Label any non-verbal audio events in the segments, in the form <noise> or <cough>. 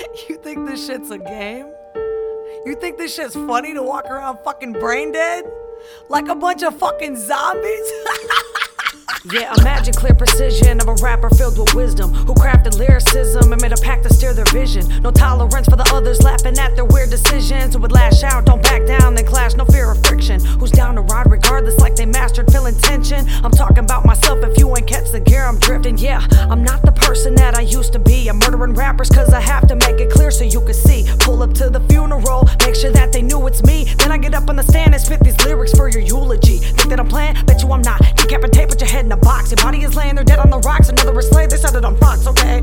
<laughs> You think this shit's a game? You think this shit's funny to walk around fucking brain dead? Like a bunch of fucking zombies? <laughs> Yeah, imagine clear precision of a rapper filled with wisdom who crafted lyricism and made a pact to steer their vision. No tolerance for the others laughing at their weird decisions. Who would lash out, don't back down, then clash, no fear of friction. Who's down to ride regardless, like they mastered feeling tension. I'm talking about myself ain't catch the gear, I'm drifting. Yeah, I'm not the person that I used to be. I'm murdering rappers cause I have to make it clear so you can see. Pull up to the funeral, make sure that they knew it's me. Then I get up on the stand and spit these lyrics for your eulogy. Think that I'm playing? Bet you I'm not. Decapitate, put your head in a box. Your body is laying there dead on the rocks. Another is slave, they said it on Fox, okay?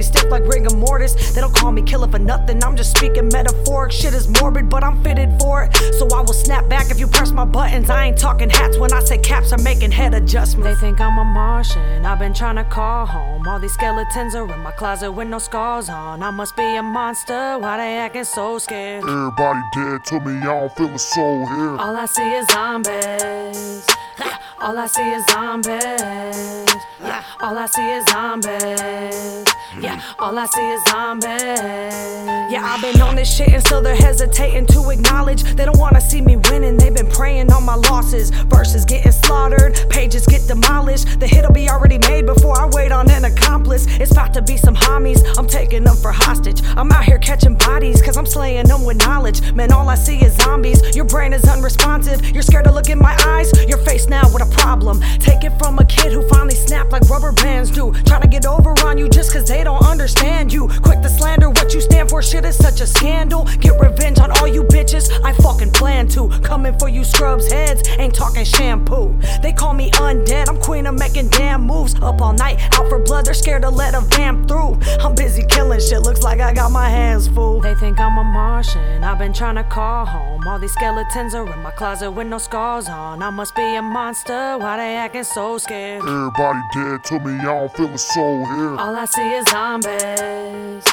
Relax, don't be stiff like rigor mortis. They don't call me killer for nothing. I'm just speaking metaphoric. Shit is morbid, but I'm fitted for it. So I will snap back if you press my buttons. I ain't talking hats when I say caps are making head adjustments. They think I'm a Martian. I've been trying to call home. All these skeletons are in my closet with no scars on. I must be a monster. Why they acting so scared? Everybody dead to me, I don't feel a soul here. All I see is zombies. Ah, all I see is zombies. Yeah, all I see is zombies. <laughs> Yeah, all I see is zombies. Yeah, I've been on this shit and still they're hesitating to acknowledge they don't wanna see me winning. They've been preying on my losses. Verses getting slaughtered, pages get demolished. The hit'll be already made before I wait on an accomplice. It's about to be some homies. I'm taking them for hostage. I'm out here catching bodies cause I'm slaying them with knowledge. Man, all I see is zombies. Your brain is unresponsive. You're scared to look in my eyes. Your face now with a problem. Take it from a kid who finally snapped like rubber bands do. Trying to cause they don't understand you. Quick to slander what you stand for. Shit is such a scandal. Get revenge on all you bitches. I fucking plan to. Coming for you scrubs heads. Ain't talking shampoo. They call me undead. I'm queen of making damn moves. Up all night, out for blood. They're scared to let a vamp through. I'm busy killing shit. Looks like I got my hands full. They think Martian. I've been trying to call home. All these skeletons are in my closet with no scars on. I must be a monster. Why they acting so scared? Everybody dead to me, I don't feel a soul here. All I see is zombies.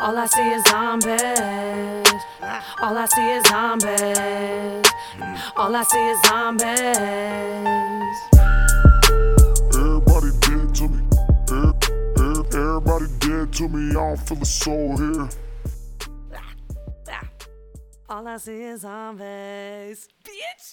All I see is zombies. All I see is zombies. All I see is zombies. Everybody dead to me. Er, er, everybody dead to me, I don't feel a soul here. All I see is zombies. Bitch!